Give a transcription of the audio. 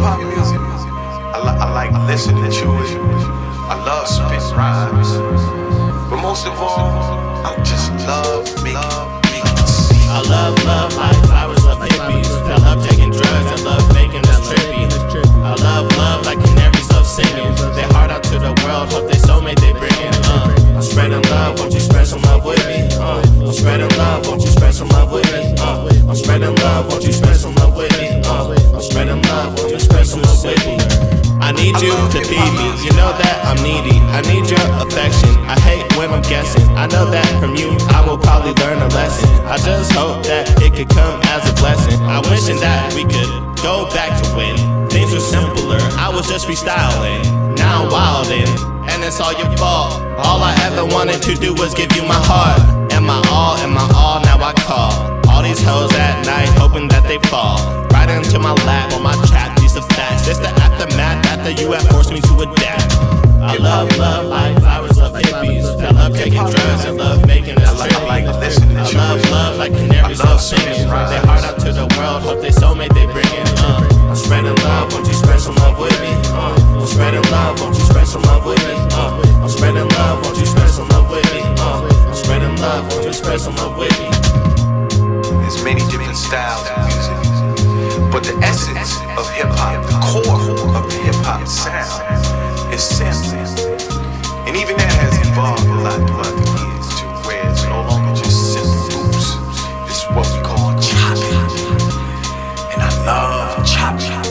hop music, I, li- I like listening to it. I love spit rhymes. But most of all, I just love making beats. I love love like flowers love hippies. I love taking drugs. I love making us trippy. I love love like canaries love singing. They heart out to the world. Hope they soulmate they bring in. Uh, I'm spreading love. Won't you spread some love with me? Uh, I'm spreading love. Won't you spread some love with me? Love with me? I need you to feed me. You know that I'm needy. I need your affection. I hate when I'm guessing. I know that from you, I will probably learn a lesson. I just hope that it could come as a blessing. I wishing that we could go back to when things were simpler. I was just freestyling. Now I'm wildin', and it's all your fault. All I ever wanted to do was give you my heart. And my all, and my all, now I call. All these hoes at night, hoping that they fall. Right into my lap on my trap, piece. It's the aftermath after you have forced me to adapt. I love love like flowers love hippies. I love taking drugs. I love making us I like- I trippy. like listening I love love like canaries I love love singing. singing rhymes. They heart out to the world. Hope they soulmate they bring in. Uh, I'm spreading love. Won't you spread some love with me? Uh, I'm spreading love. Won't you spread some love with me? Uh, I'm spreading love. Won't you spread some love with me? Uh, I'm spreading love. Won't you spread some love with me? There's many different styles of music. chop, chop.